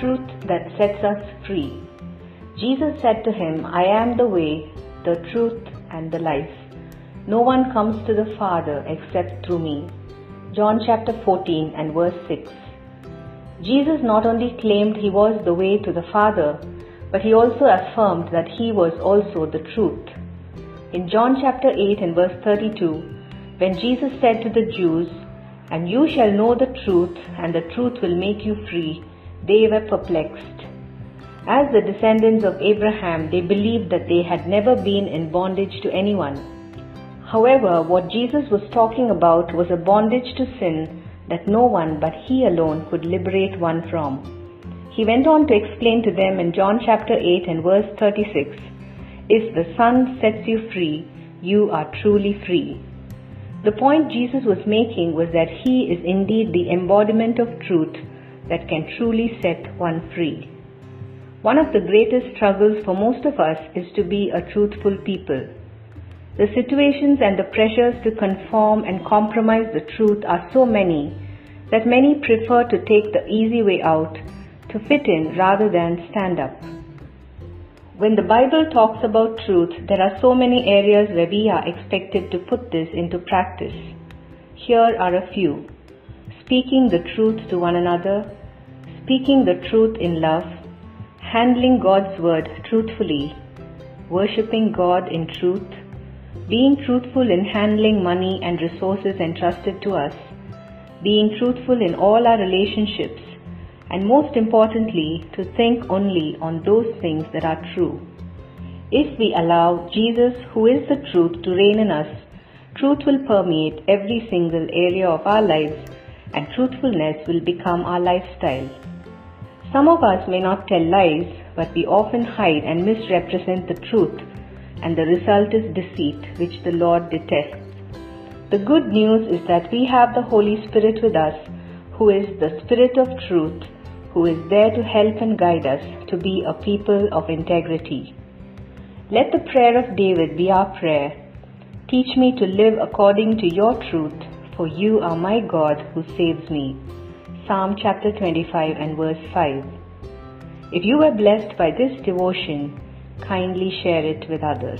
truth that sets us free. Jesus said to him, I am the way, the truth, and the life. No one comes to the Father except through me. John chapter 14 and verse 6. Jesus not only claimed he was the way to the Father, but he also affirmed that he was also the truth. In John chapter 8 and verse 32, when Jesus said to the Jews, And you shall know the truth, and the truth will make you free, they were perplexed. As the descendants of Abraham, they believed that they had never been in bondage to anyone. However, what Jesus was talking about was a bondage to sin that no one but He alone could liberate one from. He went on to explain to them in John chapter 8 and verse 36 If the Son sets you free, you are truly free. The point Jesus was making was that He is indeed the embodiment of truth that can truly set one free. One of the greatest struggles for most of us is to be a truthful people. The situations and the pressures to conform and compromise the truth are so many that many prefer to take the easy way out to fit in rather than stand up. When the Bible talks about truth, there are so many areas where we are expected to put this into practice. Here are a few. Speaking the truth to one another, speaking the truth in love, handling God's word truthfully, worshipping God in truth, being truthful in handling money and resources entrusted to us, being truthful in all our relationships, and most importantly, to think only on those things that are true. If we allow Jesus, who is the truth, to reign in us, truth will permeate every single area of our lives and truthfulness will become our lifestyle. Some of us may not tell lies, but we often hide and misrepresent the truth, and the result is deceit, which the Lord detests. The good news is that we have the Holy Spirit with us, who is the Spirit of truth, who is there to help and guide us to be a people of integrity. Let the prayer of David be our prayer. Teach me to live according to your truth, for you are my God who saves me. Psalm chapter 25 and verse 5. If you were blessed by this devotion, kindly share it with others.